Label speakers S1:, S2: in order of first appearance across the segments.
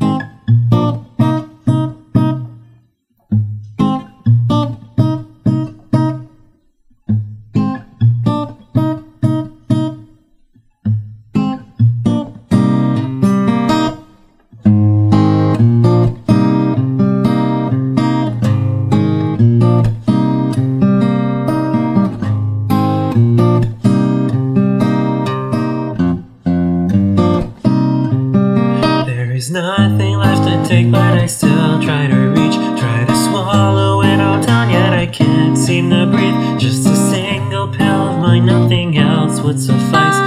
S1: There's nothing left to take, but I still try to reach. Try to swallow it all down, yet I can't seem to breathe. Just a single pill of mine, nothing else would suffice.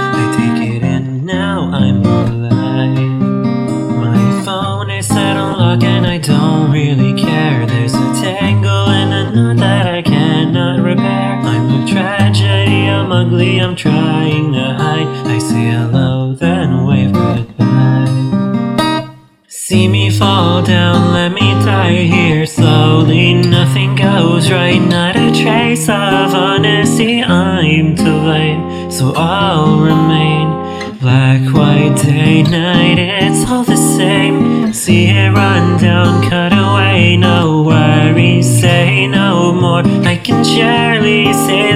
S1: Goes right, not a trace of honesty. I'm to blame, so I'll remain. Black, white, day, night, it's all the same. See it run down, cut away, no worries, say no more. I can surely say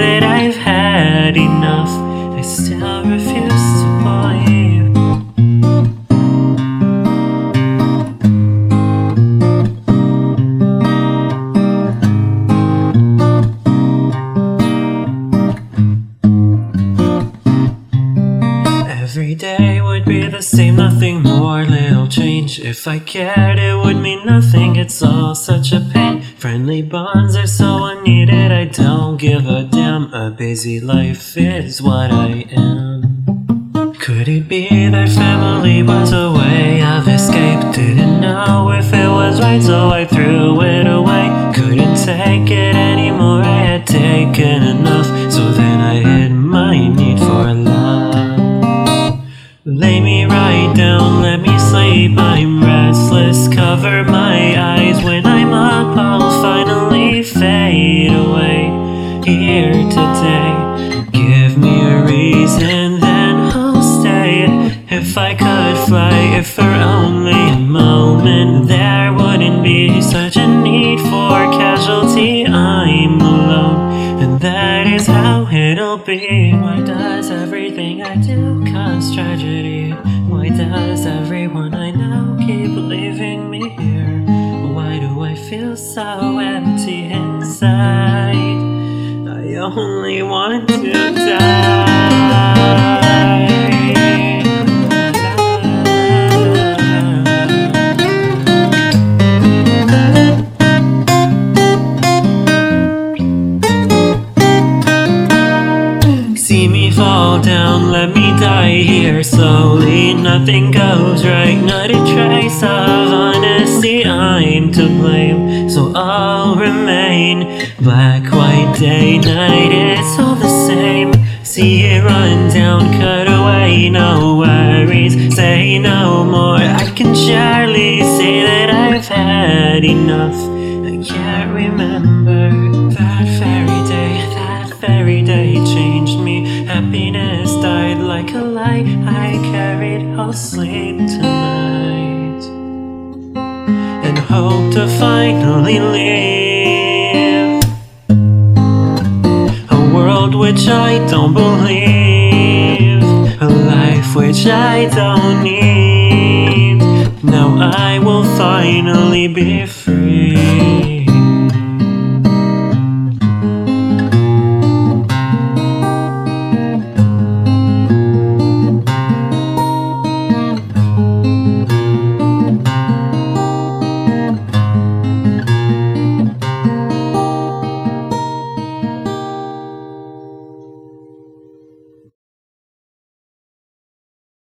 S1: If I cared, it would mean nothing, it's all such a pain. Friendly bonds are so unneeded, I don't give a damn. A busy life is what I am. Could it be that family was a way of escape? Didn't know if it was right, so I threw it away. Couldn't take it anymore, I had taken enough. So then I hid my need for love. Lay me right down, let me sleep. I'm cover my eyes. When I'm up, I'll finally fade away. Here today, give me a reason, then I'll stay. If I could fly, if for only a moment, there wouldn't be such a need for casualty. I'm alone, and that is how it'll be. Why does everything I do cause tragedy? Why does everyone I know keep leaving here slowly. Nothing goes right, not a trace of honesty. I'm to blame, so I'll remain. Black, white, day, night, it's all the same. See it run down, cut away, no worries. Say no more, I can surely say that I've had enough. I can't remember that fairy day, that fairy day changed me. Happiness died like a lie I carried. I'll sleep tonight and hope to finally leave a world which I don't believe, a life which I don't need. Now I will finally be